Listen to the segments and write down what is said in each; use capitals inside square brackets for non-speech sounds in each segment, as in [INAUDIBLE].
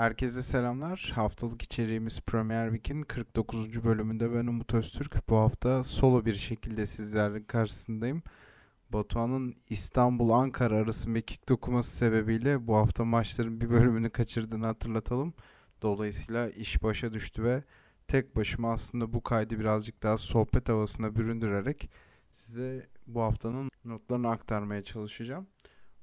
Herkese selamlar. Haftalık içeriğimiz Premier Week'in 49. bölümünde ben Umut Öztürk. Bu hafta solo bir şekilde sizlerin karşısındayım. Batuhan'ın İstanbul-Ankara arası mekik dokuması sebebiyle bu hafta maçların bir bölümünü kaçırdığını hatırlatalım. Dolayısıyla iş başa düştü ve tek başıma aslında bu kaydı birazcık daha sohbet havasına büründürerek size bu haftanın notlarını aktarmaya çalışacağım.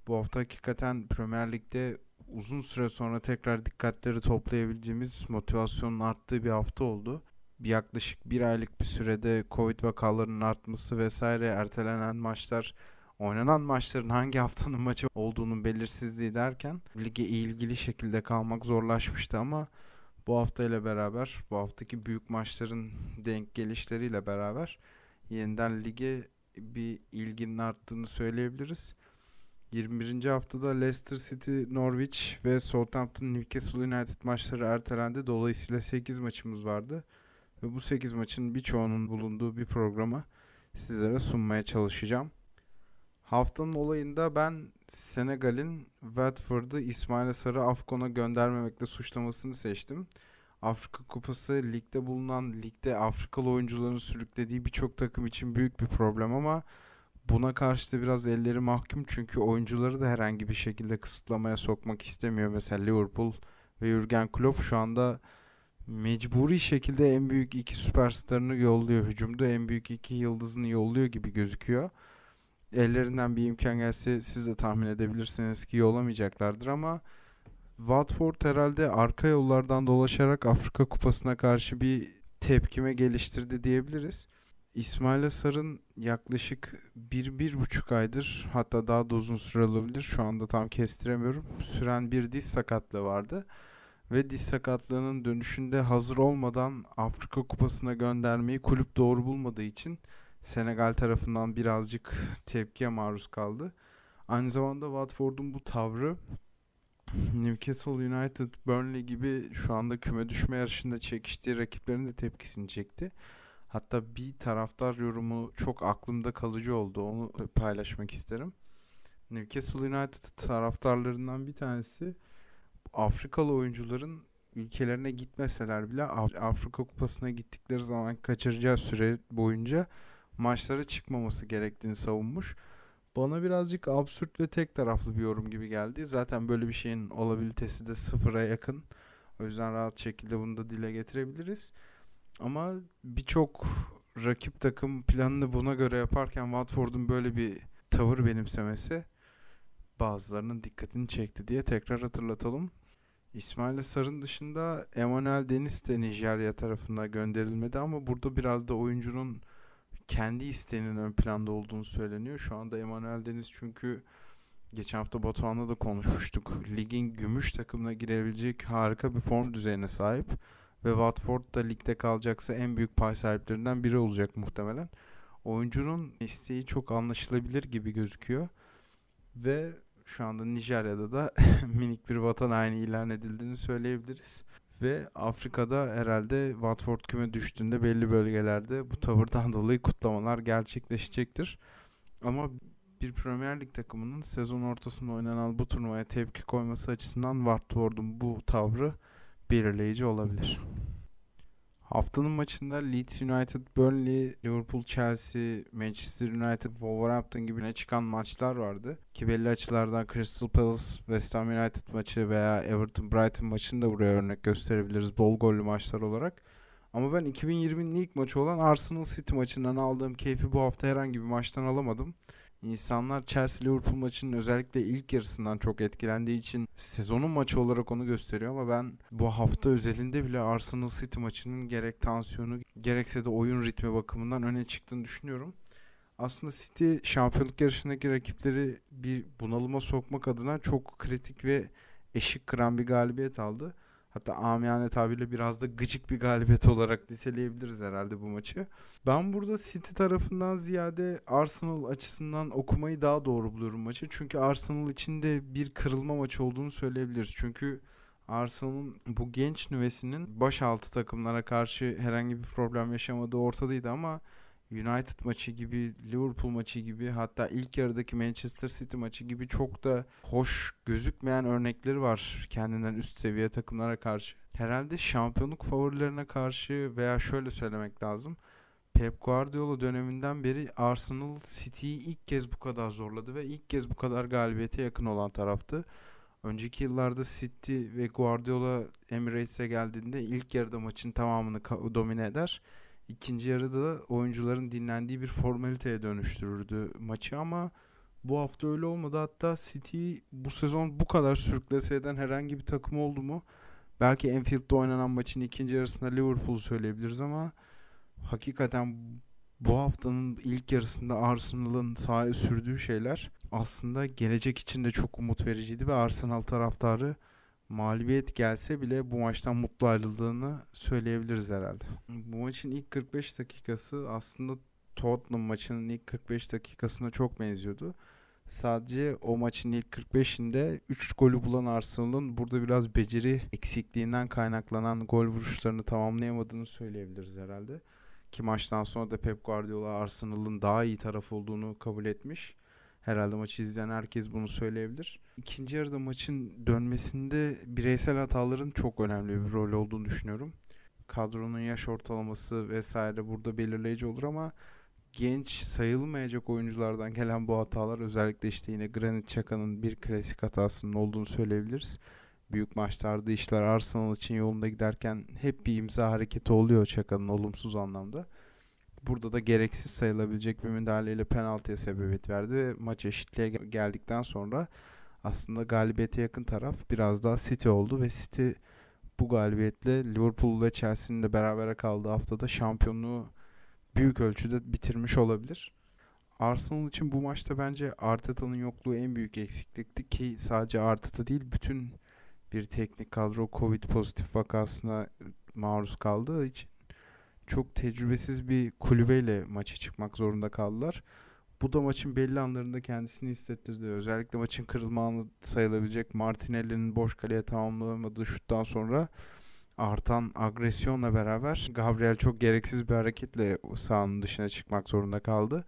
Bu hafta hakikaten Premier Lig'de uzun süre sonra tekrar dikkatleri toplayabileceğimiz motivasyonun arttığı bir hafta oldu. Bir yaklaşık bir aylık bir sürede Covid vakalarının artması vesaire ertelenen maçlar oynanan maçların hangi haftanın maçı olduğunun belirsizliği derken lige ilgili şekilde kalmak zorlaşmıştı ama bu hafta ile beraber bu haftaki büyük maçların denk gelişleriyle beraber yeniden lige bir ilginin arttığını söyleyebiliriz. 21. haftada Leicester City, Norwich ve Southampton Newcastle United maçları ertelendi. Dolayısıyla 8 maçımız vardı. Ve bu 8 maçın birçoğunun bulunduğu bir programa sizlere sunmaya çalışacağım. Haftanın olayında ben Senegal'in Watford'ı İsmail Sarı Afkon'a göndermemekle suçlamasını seçtim. Afrika Kupası ligde bulunan ligde Afrikalı oyuncuların sürüklediği birçok takım için büyük bir problem ama buna karşı da biraz elleri mahkum çünkü oyuncuları da herhangi bir şekilde kısıtlamaya sokmak istemiyor. Mesela Liverpool ve Jurgen Klopp şu anda mecburi şekilde en büyük iki süperstarını yolluyor. Hücumda en büyük iki yıldızını yolluyor gibi gözüküyor. Ellerinden bir imkan gelse siz de tahmin edebilirsiniz ki yollamayacaklardır ama Watford herhalde arka yollardan dolaşarak Afrika Kupası'na karşı bir tepkime geliştirdi diyebiliriz. İsmail Sar'ın yaklaşık bir, bir buçuk aydır hatta daha da uzun süre olabilir şu anda tam kestiremiyorum. Süren bir diz sakatlığı vardı. Ve diz sakatlığının dönüşünde hazır olmadan Afrika Kupası'na göndermeyi kulüp doğru bulmadığı için Senegal tarafından birazcık tepkiye maruz kaldı. Aynı zamanda Watford'un bu tavrı Newcastle United, Burnley gibi şu anda küme düşme yarışında çekiştiği rakiplerin de tepkisini çekti. Hatta bir taraftar yorumu çok aklımda kalıcı oldu. Onu paylaşmak isterim. Newcastle United taraftarlarından bir tanesi Afrikalı oyuncuların ülkelerine gitmeseler bile Afrika Kupası'na gittikleri zaman kaçıracağı süre boyunca maçlara çıkmaması gerektiğini savunmuş. Bana birazcık absürt ve tek taraflı bir yorum gibi geldi. Zaten böyle bir şeyin olabilitesi de sıfıra yakın. O yüzden rahat şekilde bunu da dile getirebiliriz. Ama birçok rakip takım planını buna göre yaparken Watford'un böyle bir tavır benimsemesi bazılarının dikkatini çekti diye tekrar hatırlatalım. İsmail Sarın dışında Emmanuel Deniz de Nijerya tarafından gönderilmedi ama burada biraz da oyuncunun kendi isteğinin ön planda olduğunu söyleniyor. Şu anda Emmanuel Deniz çünkü geçen hafta Batuhan'la da konuşmuştuk. Ligin gümüş takımına girebilecek harika bir form düzeyine sahip ve Watford da ligde kalacaksa en büyük pay sahiplerinden biri olacak muhtemelen. Oyuncunun isteği çok anlaşılabilir gibi gözüküyor. Ve şu anda Nijerya'da da [LAUGHS] minik bir vatan haini ilan edildiğini söyleyebiliriz. Ve Afrika'da herhalde Watford küme düştüğünde belli bölgelerde bu tavırdan [LAUGHS] dolayı kutlamalar gerçekleşecektir. Ama bir Premier Lig takımının sezon ortasında oynanan bu turnuvaya tepki koyması açısından Watford'un bu tavrı belirleyici olabilir. Haftanın maçında Leeds United, Burnley, Liverpool, Chelsea, Manchester United, Wolverhampton gibi ne çıkan maçlar vardı. Ki belli açılardan Crystal Palace, West Ham United maçı veya Everton Brighton maçını da buraya örnek gösterebiliriz bol gollü maçlar olarak. Ama ben 2020'nin ilk maçı olan Arsenal City maçından aldığım keyfi bu hafta herhangi bir maçtan alamadım. İnsanlar Chelsea Liverpool maçının özellikle ilk yarısından çok etkilendiği için sezonun maçı olarak onu gösteriyor ama ben bu hafta özelinde bile Arsenal City maçının gerek tansiyonu gerekse de oyun ritmi bakımından öne çıktığını düşünüyorum. Aslında City şampiyonluk yarışındaki rakipleri bir bunalıma sokmak adına çok kritik ve eşik kıran bir galibiyet aldı. Hatta amiyane tabirle biraz da gıcık bir galibiyet [LAUGHS] olarak niteleyebiliriz herhalde bu maçı. Ben burada City tarafından ziyade Arsenal açısından okumayı daha doğru buluyorum maçı. Çünkü Arsenal için de bir kırılma maçı olduğunu söyleyebiliriz. Çünkü Arsenal'ın bu genç nüvesinin baş altı takımlara karşı herhangi bir problem yaşamadığı ortadaydı ama United maçı gibi, Liverpool maçı gibi hatta ilk yarıdaki Manchester City maçı gibi çok da hoş gözükmeyen örnekleri var kendinden üst seviye takımlara karşı. Herhalde şampiyonluk favorilerine karşı veya şöyle söylemek lazım. Pep Guardiola döneminden beri Arsenal City'yi ilk kez bu kadar zorladı ve ilk kez bu kadar galibiyete yakın olan taraftı. Önceki yıllarda City ve Guardiola Emirates'e geldiğinde ilk yarıda maçın tamamını domine eder. İkinci yarıda da oyuncuların dinlendiği bir formaliteye dönüştürürdü maçı ama bu hafta öyle olmadı. Hatta City bu sezon bu kadar sürüklese eden herhangi bir takım oldu mu? Belki Enfield'da oynanan maçın ikinci yarısında Liverpool'u söyleyebiliriz ama hakikaten bu haftanın ilk yarısında Arsenal'ın sahaya sürdüğü şeyler aslında gelecek için de çok umut vericiydi ve Arsenal taraftarı mağlubiyet gelse bile bu maçtan mutlu ayrıldığını söyleyebiliriz herhalde. Bu maçın ilk 45 dakikası aslında Tottenham maçının ilk 45 dakikasına çok benziyordu. Sadece o maçın ilk 45'inde 3 golü bulan Arsenal'ın burada biraz beceri eksikliğinden kaynaklanan gol vuruşlarını tamamlayamadığını söyleyebiliriz herhalde. Ki maçtan sonra da Pep Guardiola Arsenal'ın daha iyi taraf olduğunu kabul etmiş. Herhalde maçı izleyen herkes bunu söyleyebilir. İkinci yarıda maçın dönmesinde bireysel hataların çok önemli bir rol olduğunu düşünüyorum. Kadronun yaş ortalaması vesaire burada belirleyici olur ama genç sayılmayacak oyunculardan gelen bu hatalar özellikle işte yine Granit Xhaka'nın bir klasik hatasının olduğunu söyleyebiliriz. Büyük maçlarda işler Arsenal için yolunda giderken hep bir imza hareketi oluyor Xhaka'nın olumsuz anlamda. Burada da gereksiz sayılabilecek bir müdahaleyle penaltıya sebebiyet verdi ve maç eşitliğe geldikten sonra aslında galibiyete yakın taraf biraz daha City oldu ve City bu galibiyetle Liverpool ve Chelsea'nin de berabere kaldığı haftada şampiyonluğu büyük ölçüde bitirmiş olabilir. Arsenal için bu maçta bence Arteta'nın yokluğu en büyük eksiklikti ki sadece Arteta değil bütün bir teknik kadro Covid pozitif vakasına maruz kaldığı için çok tecrübesiz bir kulübeyle maça çıkmak zorunda kaldılar. Bu da maçın belli anlarında kendisini hissettirdi. Özellikle maçın kırılma anı sayılabilecek Martinelli'nin boş kaleye tamamlamadığı şuttan sonra artan agresyonla beraber Gabriel çok gereksiz bir hareketle sahanın dışına çıkmak zorunda kaldı.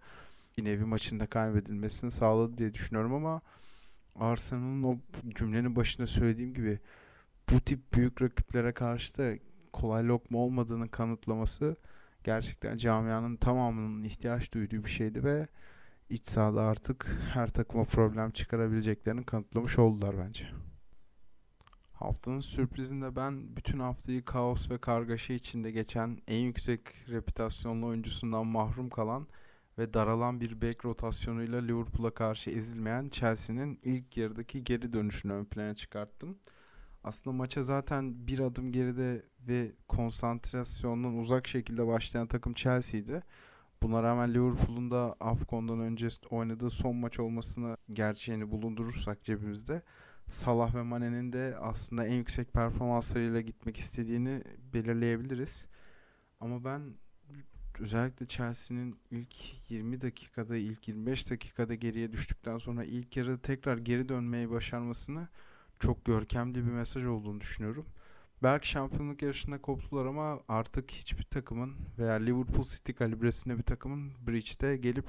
Bir nevi maçında kaybedilmesini sağladı diye düşünüyorum ama Arsenal'ın o cümlenin başında söylediğim gibi bu tip büyük rakiplere karşı da kolay lokma olmadığını kanıtlaması gerçekten camianın tamamının ihtiyaç duyduğu bir şeydi ve iç sahada artık her takıma problem çıkarabileceklerini kanıtlamış oldular bence. Haftanın sürprizinde ben bütün haftayı kaos ve kargaşa içinde geçen en yüksek reputasyonlu oyuncusundan mahrum kalan ve daralan bir bek rotasyonuyla Liverpool'a karşı ezilmeyen Chelsea'nin ilk yarıdaki geri dönüşünü ön plana çıkarttım. Aslında maça zaten bir adım geride ve konsantrasyondan uzak şekilde başlayan takım Chelsea'ydi. Buna rağmen Liverpool'un da Afcon'dan önce oynadığı son maç olmasını gerçeğini bulundurursak cebimizde Salah ve Mane'nin de aslında en yüksek performanslarıyla gitmek istediğini belirleyebiliriz. Ama ben özellikle Chelsea'nin ilk 20 dakikada, ilk 25 dakikada geriye düştükten sonra ilk yarı tekrar geri dönmeyi başarmasını çok görkemli bir mesaj olduğunu düşünüyorum. Belki şampiyonluk yarışında koptular ama artık hiçbir takımın veya Liverpool City kalibresinde bir takımın Bridge'de gelip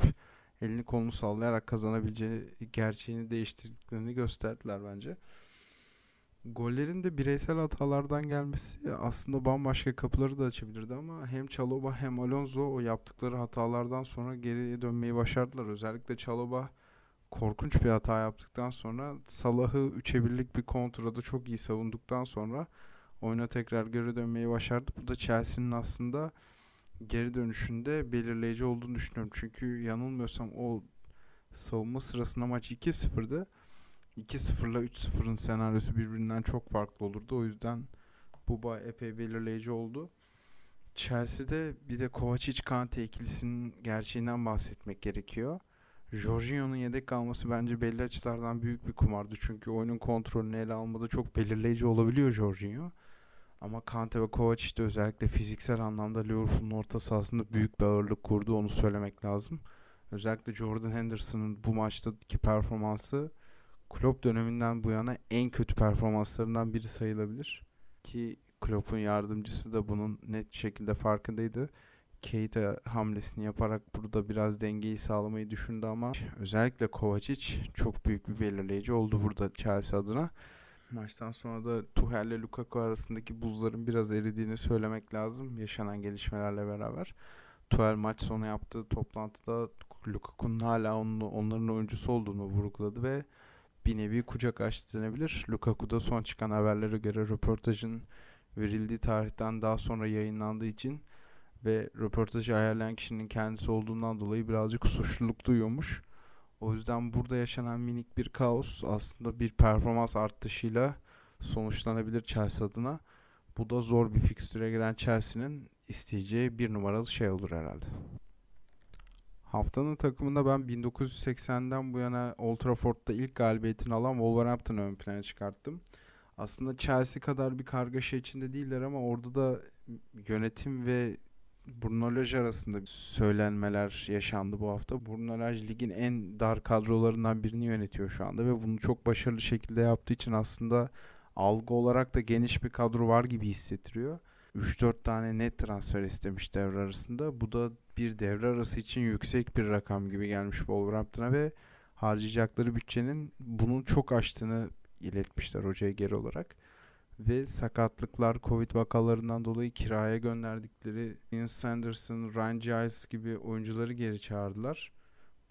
elini kolunu sallayarak kazanabileceği gerçeğini değiştirdiklerini gösterdiler bence. Gollerin de bireysel hatalardan gelmesi aslında bambaşka kapıları da açabilirdi ama hem Çaloba hem Alonso o yaptıkları hatalardan sonra geriye dönmeyi başardılar. Özellikle Çaloba korkunç bir hata yaptıktan sonra Salah'ı 3'e birlik bir kontrada çok iyi savunduktan sonra oyuna tekrar geri dönmeyi başardı. Bu da Chelsea'nin aslında geri dönüşünde belirleyici olduğunu düşünüyorum. Çünkü yanılmıyorsam o savunma sırasında maç 2-0'dı. 2-0 ile 3-0'ın senaryosu birbirinden çok farklı olurdu. O yüzden bu epey belirleyici oldu. Chelsea'de bir de Kovacic Kante ikilisinin gerçeğinden bahsetmek gerekiyor. Jorginho'nun yedek kalması bence belli açılardan büyük bir kumardı. Çünkü oyunun kontrolünü ele almada çok belirleyici olabiliyor Jorginho. Ama Kante ve Kovacic de özellikle fiziksel anlamda Liverpool'un orta sahasında büyük bir ağırlık kurdu onu söylemek lazım. Özellikle Jordan Henderson'ın bu maçtaki performansı Klopp döneminden bu yana en kötü performanslarından biri sayılabilir. Ki Klopp'un yardımcısı da bunun net şekilde farkındaydı. Keita hamlesini yaparak burada biraz dengeyi sağlamayı düşündü ama özellikle Kovacic çok büyük bir belirleyici oldu burada Chelsea adına. Maçtan sonra da Tuchel ile Lukaku arasındaki buzların biraz eridiğini söylemek lazım yaşanan gelişmelerle beraber. Tuchel maç sonu yaptığı toplantıda Lukaku'nun hala onun, onların oyuncusu olduğunu vurguladı ve bir nevi kucak açtı denebilir. Lukaku da son çıkan haberlere göre röportajın verildiği tarihten daha sonra yayınlandığı için ve röportajı ayarlayan kişinin kendisi olduğundan dolayı birazcık suçluluk duyuyormuş. O yüzden burada yaşanan minik bir kaos aslında bir performans artışıyla sonuçlanabilir Chelsea adına. Bu da zor bir fikstüre giren Chelsea'nin isteyeceği bir numaralı şey olur herhalde. Haftanın takımında ben 1980'den bu yana Old Trafford'da ilk galibiyetini alan Wolverhampton'ı ön plana çıkarttım. Aslında Chelsea kadar bir kargaşa içinde değiller ama orada da yönetim ve Bruno Lage arasında söylenmeler yaşandı bu hafta. Bruno Lage ligin en dar kadrolarından birini yönetiyor şu anda ve bunu çok başarılı şekilde yaptığı için aslında algı olarak da geniş bir kadro var gibi hissettiriyor. 3-4 tane net transfer istemiş devre arasında. Bu da bir devre arası için yüksek bir rakam gibi gelmiş Wolverhampton'a ve harcayacakları bütçenin bunun çok aştığını iletmişler hocaya geri olarak. Ve sakatlıklar, Covid vakalarından dolayı kiraya gönderdikleri Ian Sanderson, Ryan Giles gibi oyuncuları geri çağırdılar.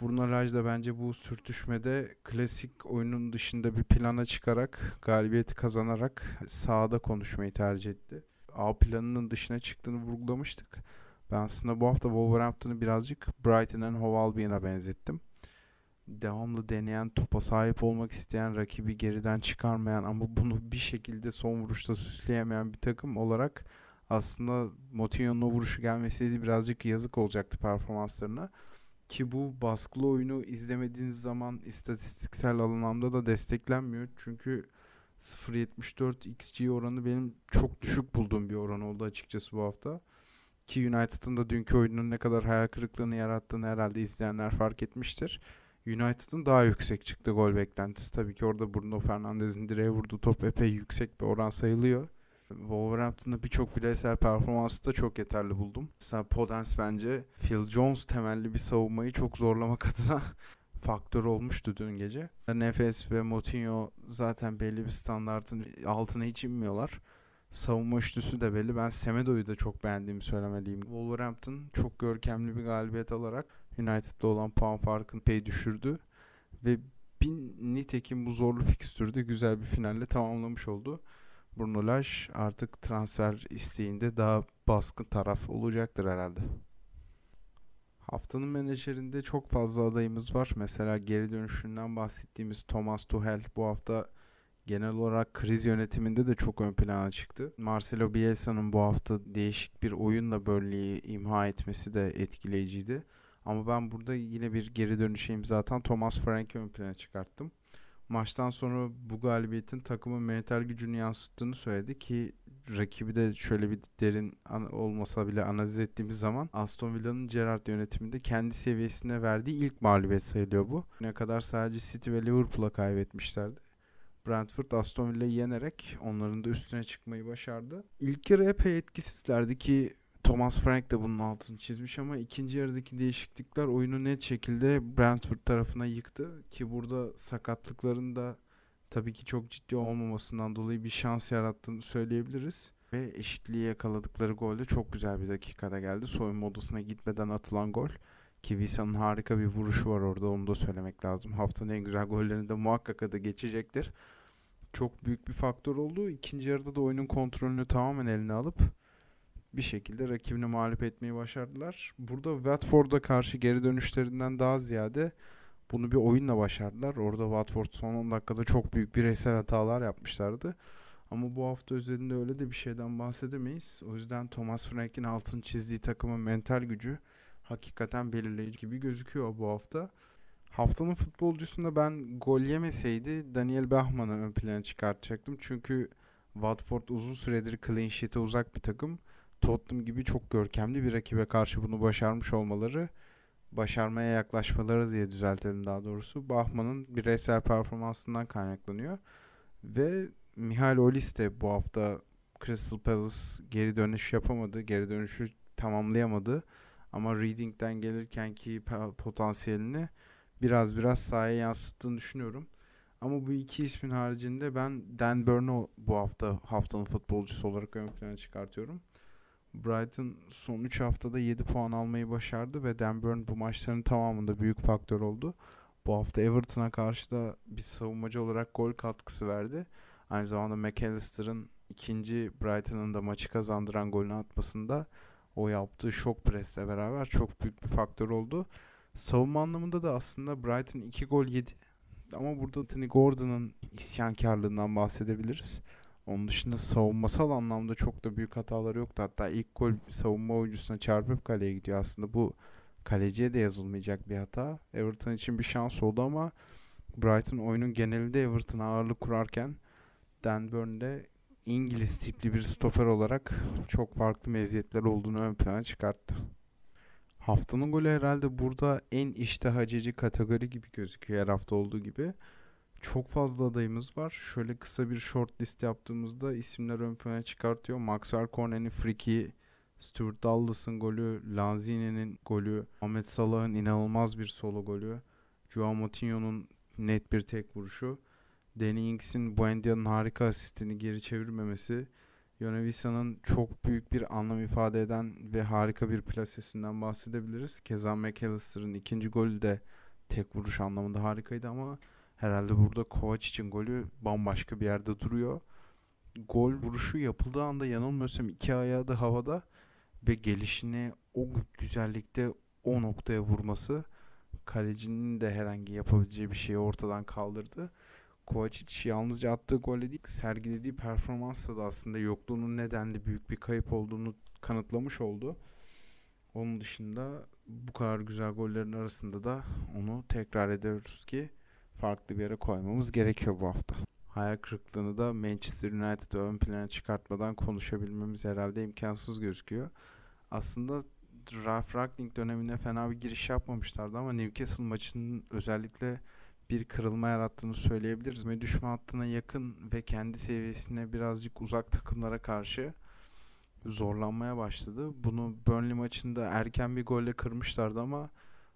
Bruno Lage da bence bu sürtüşmede klasik oyunun dışında bir plana çıkarak galibiyeti kazanarak sahada konuşmayı tercih etti. A planının dışına çıktığını vurgulamıştık. Ben aslında bu hafta Wolverhampton'ı birazcık Brighton and Hove Albion'a benzettim. Devamlı deneyen, topa sahip olmak isteyen, rakibi geriden çıkarmayan ama bunu bir şekilde son vuruşta süsleyemeyen bir takım olarak aslında Moutinho'nun o vuruşu gelmeseydi birazcık yazık olacaktı performanslarına. Ki bu baskılı oyunu izlemediğiniz zaman istatistiksel anlamda da desteklenmiyor. Çünkü 0.74 XG oranı benim çok düşük bulduğum bir oran oldu açıkçası bu hafta. Ki United'ın da dünkü oyunun ne kadar hayal kırıklığını yarattığını herhalde izleyenler fark etmiştir. United'ın daha yüksek çıktı gol beklentisi. Tabii ki orada Bruno Fernandes'in direğe vurduğu top epey yüksek bir oran sayılıyor. Wolverhampton'da birçok bireysel performansı da çok yeterli buldum. Mesela Podence bence Phil Jones temelli bir savunmayı çok zorlamak [LAUGHS] adına faktör olmuştu dün gece. Nefes ve Moutinho zaten belli bir standartın altına hiç inmiyorlar. Savunma üçlüsü de belli. Ben Semedo'yu da çok beğendiğimi söylemeliyim. Wolverhampton çok görkemli bir galibiyet alarak United'da olan puan farkını pey düşürdü. Ve bir nitekim bu zorlu fikstürde güzel bir finalle tamamlamış oldu. Bruno Lage artık transfer isteğinde daha baskın taraf olacaktır herhalde. Haftanın menajerinde çok fazla adayımız var. Mesela geri dönüşünden bahsettiğimiz Thomas Tuchel bu hafta genel olarak kriz yönetiminde de çok ön plana çıktı. Marcelo Bielsa'nın bu hafta değişik bir oyunla Burnley'i imha etmesi de etkileyiciydi. Ama ben burada yine bir geri dönüşe imza atan Thomas Frank'i ön plana çıkarttım. Maçtan sonra bu galibiyetin takımın mental gücünü yansıttığını söyledi ki rakibi de şöyle bir derin olmasa bile analiz ettiğimiz zaman Aston Villa'nın Gerrard yönetiminde kendi seviyesine verdiği ilk mağlubiyet sayılıyor bu. Ne kadar sadece City ve Liverpool'a kaybetmişlerdi. Brentford Aston Villa'yı yenerek onların da üstüne çıkmayı başardı. İlk yarı epey etkisizlerdi ki Thomas Frank de bunun altını çizmiş ama ikinci yarıdaki değişiklikler oyunu net şekilde Brentford tarafına yıktı ki burada sakatlıkların da tabii ki çok ciddi olmamasından dolayı bir şans yarattığını söyleyebiliriz. Ve eşitliği yakaladıkları gol de çok güzel bir dakikada geldi. Soyunma odasına gitmeden atılan gol. Ki Visa'nın harika bir vuruşu var orada onu da söylemek lazım. Haftanın en güzel gollerini de muhakkak adı geçecektir. Çok büyük bir faktör oldu. İkinci yarıda da oyunun kontrolünü tamamen eline alıp bir şekilde rakibini mağlup etmeyi başardılar. Burada Watford'a karşı geri dönüşlerinden daha ziyade bunu bir oyunla başardılar. Orada Watford son 10 dakikada çok büyük bireysel hatalar yapmışlardı. Ama bu hafta özelinde öyle de bir şeyden bahsedemeyiz. O yüzden Thomas Frank'in altın çizdiği takımın mental gücü hakikaten belirleyici gibi gözüküyor bu hafta. Haftanın futbolcusunda ben gol yemeseydi Daniel Bachmann'ı ön plana çıkartacaktım. Çünkü Watford uzun süredir clean sheet'e uzak bir takım. Tottenham gibi çok görkemli bir rakibe karşı bunu başarmış olmaları, başarmaya yaklaşmaları diye düzeltelim daha doğrusu. Bachmann'ın bireysel performansından kaynaklanıyor. Ve Mihail Olis de bu hafta Crystal Palace geri dönüş yapamadı. Geri dönüşü tamamlayamadı. Ama Reading'den gelirken ki potansiyelini biraz biraz sahaya yansıttığını düşünüyorum. Ama bu iki ismin haricinde ben Dan Burn'u bu hafta haftanın futbolcusu olarak ön plana çıkartıyorum. Brighton son 3 haftada 7 puan almayı başardı ve Dan bu maçların tamamında büyük faktör oldu. Bu hafta Everton'a karşı da bir savunmacı olarak gol katkısı verdi. Aynı zamanda McAllister'ın ikinci Brighton'ın da maçı kazandıran golünü atmasında o yaptığı şok presle beraber çok büyük bir faktör oldu. Savunma anlamında da aslında Brighton 2 gol yedi. Ama burada Anthony Gordon'ın isyankarlığından bahsedebiliriz. Onun dışında savunmasal anlamda çok da büyük hataları yoktu. Hatta ilk gol savunma oyuncusuna çarpıp kaleye gidiyor. Aslında bu kaleciye de yazılmayacak bir hata. Everton için bir şans oldu ama Brighton oyunun genelinde Everton'a ağırlık kurarken Dan Burn'de İngiliz tipli bir stoper olarak çok farklı meziyetler olduğunu ön plana çıkarttı. Haftanın golü herhalde burada en iştah açıcı kategori gibi gözüküyor her hafta olduğu gibi. Çok fazla adayımız var. Şöyle kısa bir short list yaptığımızda isimler ön plana çıkartıyor. Maxwell Cornet'in friki, Stuart Dallas'ın golü, Lanzini'nin golü, Ahmet Salah'ın inanılmaz bir solo golü, Joao Moutinho'nun net bir tek vuruşu, Danny Ings'in Buendia'nın harika asistini geri çevirmemesi, Yonevisa'nın çok büyük bir anlam ifade eden ve harika bir plasesinden bahsedebiliriz. Keza McAllister'ın ikinci golü de tek vuruş anlamında harikaydı ama herhalde burada Kovac için golü bambaşka bir yerde duruyor. Gol vuruşu yapıldığı anda yanılmıyorsam iki ayağı da havada ve gelişini o güzellikte o noktaya vurması kalecinin de herhangi yapabileceği bir şeyi ortadan kaldırdı. Kovacic yalnızca attığı golle değil sergilediği performansla da aslında yokluğunun nedenli büyük bir kayıp olduğunu kanıtlamış oldu. Onun dışında bu kadar güzel gollerin arasında da onu tekrar ediyoruz ki farklı bir yere koymamız gerekiyor bu hafta. Hayal kırıklığını da Manchester United'ı ön plana çıkartmadan konuşabilmemiz herhalde imkansız gözüküyor. Aslında Ralf Ragnick döneminde fena bir giriş yapmamışlardı ama Newcastle maçının özellikle bir kırılma yarattığını söyleyebiliriz. Ve düşme hattına yakın ve kendi seviyesine birazcık uzak takımlara karşı zorlanmaya başladı. Bunu Burnley maçında erken bir golle kırmışlardı ama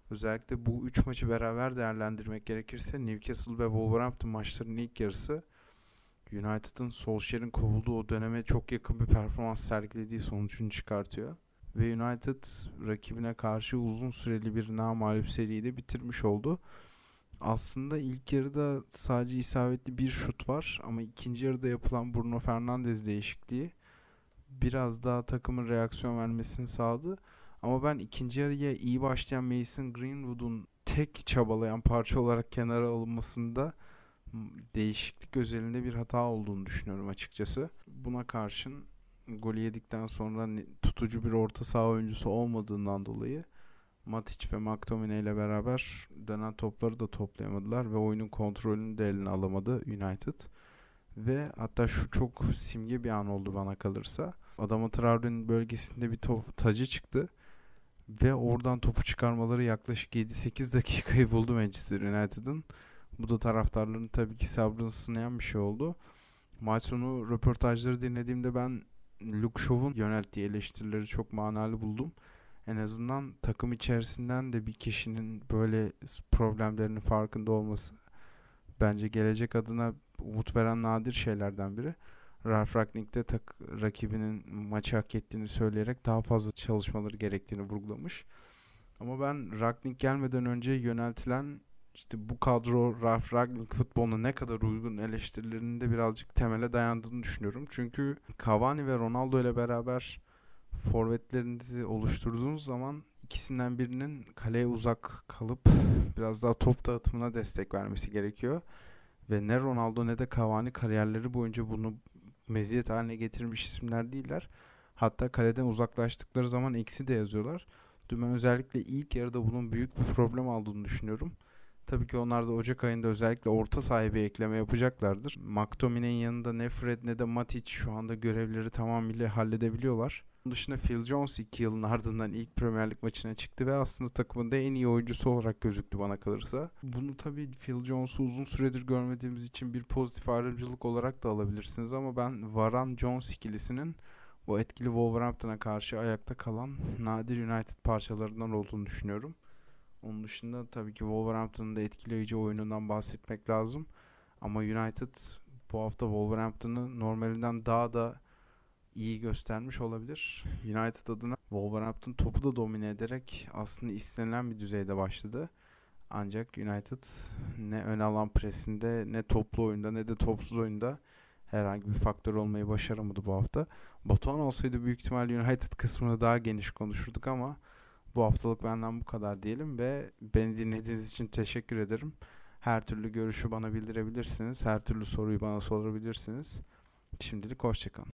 özellikle bu üç maçı beraber değerlendirmek gerekirse Newcastle ve Wolverhampton maçlarının ilk yarısı United'ın Solskjaer'in kovulduğu o döneme çok yakın bir performans sergilediği sonucunu çıkartıyor. Ve United rakibine karşı uzun süreli bir namalip seriyi de bitirmiş oldu. Aslında ilk yarıda sadece isabetli bir şut var ama ikinci yarıda yapılan Bruno Fernandes değişikliği biraz daha takımın reaksiyon vermesini sağladı. Ama ben ikinci yarıya iyi başlayan Mason Greenwood'un tek çabalayan parça olarak kenara alınmasında değişiklik özelinde bir hata olduğunu düşünüyorum açıkçası. Buna karşın golü yedikten sonra tutucu bir orta saha oyuncusu olmadığından dolayı Matic ve McTominay ile beraber dönen topları da toplayamadılar ve oyunun kontrolünü de eline alamadı United. Ve hatta şu çok simge bir an oldu bana kalırsa. Adama Traore'nin bölgesinde bir top, tacı çıktı. Ve oradan topu çıkarmaları yaklaşık 7-8 dakikayı buldu Manchester United'ın. Bu da taraftarların tabii ki sabrını sınayan bir şey oldu. Maç sonu röportajları dinlediğimde ben Luke Shaw'un yönelttiği eleştirileri çok manalı buldum en azından takım içerisinden de bir kişinin böyle problemlerinin farkında olması bence gelecek adına umut veren nadir şeylerden biri. Ralf Ragnick de tak, rakibinin maçı hak ettiğini söyleyerek daha fazla çalışmaları gerektiğini vurgulamış. Ama ben Ragnick gelmeden önce yöneltilen işte bu kadro Ralf Ragnick futboluna ne kadar uygun eleştirilerinin de birazcık temele dayandığını düşünüyorum. Çünkü Cavani ve Ronaldo ile beraber forvetlerinizi oluşturduğunuz zaman ikisinden birinin kaleye uzak kalıp biraz daha top dağıtımına destek vermesi gerekiyor. Ve ne Ronaldo ne de Cavani kariyerleri boyunca bunu meziyet haline getirmiş isimler değiller. Hatta kaleden uzaklaştıkları zaman eksi de yazıyorlar. Dümen özellikle ilk yarıda bunun büyük bir problem aldığını düşünüyorum. Tabii ki onlar da Ocak ayında özellikle orta sahibi ekleme yapacaklardır. McTominay'in yanında ne Fred ne de Matic şu anda görevleri tamamıyla halledebiliyorlar. Bunun dışında Phil Jones 2 yılın ardından ilk Premier Lig maçına çıktı ve aslında takımında en iyi oyuncusu olarak gözüktü bana kalırsa. Bunu tabii Phil Jones'u uzun süredir görmediğimiz için bir pozitif ayrımcılık olarak da alabilirsiniz ama ben Varan Jones ikilisinin bu etkili Wolverhampton'a karşı ayakta kalan nadir United parçalarından olduğunu düşünüyorum. Onun dışında tabii ki Wolverhampton'ın da etkileyici oyunundan bahsetmek lazım. Ama United bu hafta Wolverhampton'ı normalinden daha da iyi göstermiş olabilir. United adına Wolverhampton topu da domine ederek aslında istenilen bir düzeyde başladı. Ancak United ne ön alan presinde ne toplu oyunda ne de topsuz oyunda herhangi bir faktör olmayı başaramadı bu hafta. Batuhan olsaydı büyük ihtimal United kısmını daha geniş konuşurduk ama bu haftalık benden bu kadar diyelim ve beni dinlediğiniz için teşekkür ederim. Her türlü görüşü bana bildirebilirsiniz. Her türlü soruyu bana sorabilirsiniz. Şimdilik hoşçakalın.